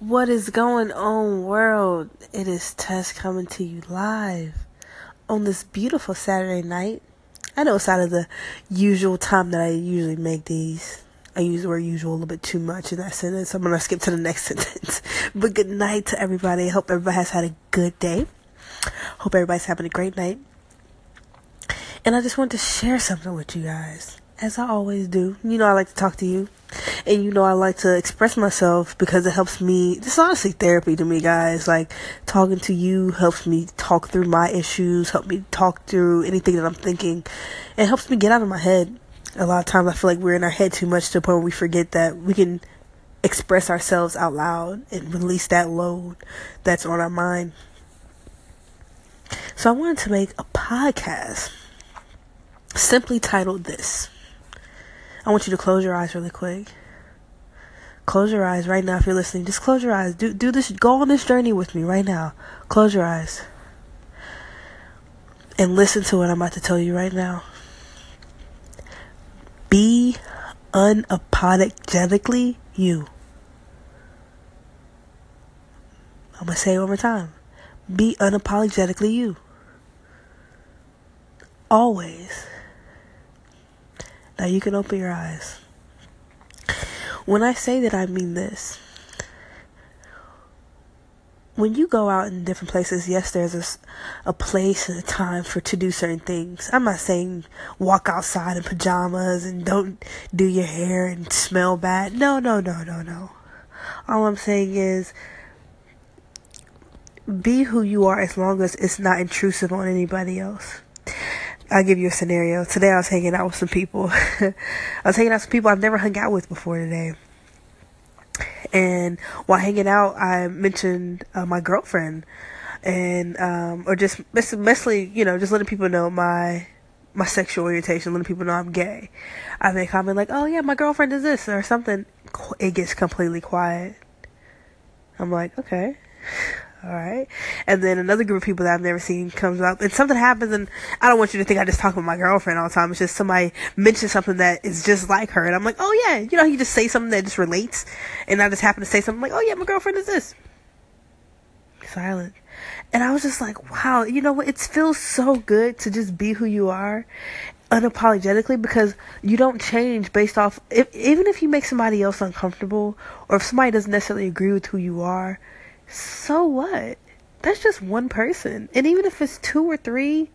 What is going on, world? It is Tess coming to you live on this beautiful Saturday night. I know it's out of the usual time that I usually make these. I use the word usual a little bit too much in that sentence. I'm gonna skip to the next sentence. But good night to everybody. Hope everybody has had a good day. Hope everybody's having a great night. And I just want to share something with you guys, as I always do. You know, I like to talk to you. And you know, I like to express myself because it helps me. This is honestly therapy to me, guys. Like, talking to you helps me talk through my issues, help me talk through anything that I'm thinking. It helps me get out of my head. A lot of times I feel like we're in our head too much to the point where we forget that we can express ourselves out loud and release that load that's on our mind. So I wanted to make a podcast simply titled this. I want you to close your eyes really quick. Close your eyes right now if you're listening. Just close your eyes. Do do this go on this journey with me right now. Close your eyes. And listen to what I'm about to tell you right now. Be unapologetically you. I'm going to say it more time. Be unapologetically you. Always. You can open your eyes. When I say that, I mean this. When you go out in different places, yes, there's a, a place and a time for to do certain things. I'm not saying walk outside in pajamas and don't do your hair and smell bad. No, no, no, no, no. All I'm saying is be who you are as long as it's not intrusive on anybody else. I'll give you a scenario. Today I was hanging out with some people. I was hanging out with some people I've never hung out with before today. And while hanging out, I mentioned uh, my girlfriend, and um, or just mostly, you know, just letting people know my my sexual orientation, letting people know I'm gay. I make comment like, "Oh yeah, my girlfriend is this" or something. It gets completely quiet. I'm like, okay all right. And then another group of people that I've never seen comes up and something happens and I don't want you to think I just talk with my girlfriend all the time. It's just somebody mentions something that is just like her and I'm like, oh yeah, you know, you just say something that just relates and I just happen to say something like, oh yeah, my girlfriend is this. Silent. And I was just like, wow, you know what? It feels so good to just be who you are unapologetically because you don't change based off if even if you make somebody else uncomfortable or if somebody doesn't necessarily agree with who you are so what? That's just one person. And even if it's two or three,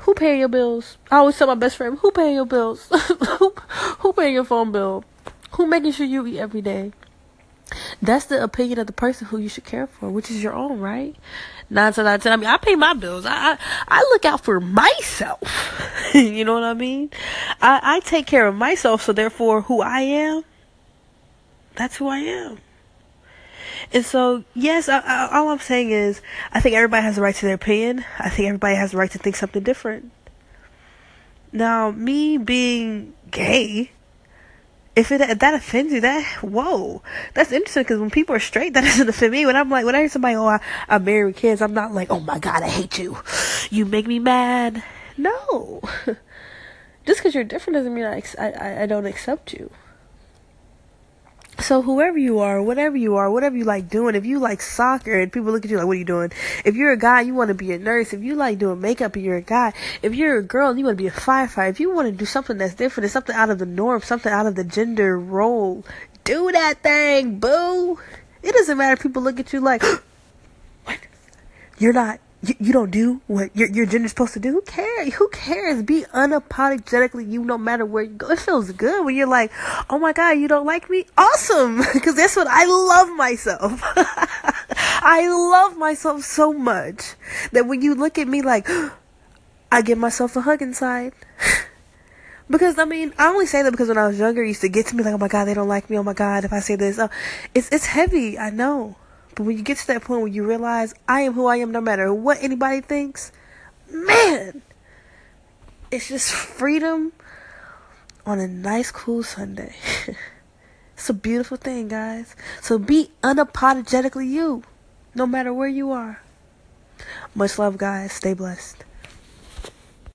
who paying your bills? I always tell my best friend, who paying your bills? who, who paying your phone bill? Who making sure you eat every day? That's the opinion of the person who you should care for, which is your own, right? Nine to ten. I mean, I pay my bills. I I, I look out for myself. you know what I mean? I I take care of myself, so therefore, who I am, that's who I am. And so, yes, I, I, all I'm saying is, I think everybody has the right to their opinion. I think everybody has the right to think something different. Now, me being gay, if it if that offends you, that whoa, that's interesting because when people are straight, that doesn't offend me. When I'm like, when I hear somebody, oh, I, married with kids, I'm not like, oh my god, I hate you, you make me mad. No, just because you're different doesn't mean I, I I don't accept you. So whoever you are, whatever you are, whatever you like doing, if you like soccer and people look at you like, what are you doing? If you're a guy, you want to be a nurse. If you like doing makeup and you're a guy, if you're a girl and you want to be a firefighter, if you want to do something that's different, it's something out of the norm, something out of the gender role, do that thing, boo. It doesn't matter if people look at you like, what? You're not you, you don't do what your your gender's supposed to do. Who cares? Who cares? Be unapologetically you no matter where you go. It feels good when you're like, oh my god, you don't like me? Awesome, because that's what I love myself. I love myself so much that when you look at me like, I give myself a hug inside. Because I mean, I only say that because when I was younger, it used to get to me like, oh my god, they don't like me. Oh my god, if I say this, oh, it's it's heavy. I know. But when you get to that point where you realize I am who I am no matter what anybody thinks, man, it's just freedom on a nice, cool Sunday. it's a beautiful thing, guys. So be unapologetically you, no matter where you are. Much love, guys. Stay blessed.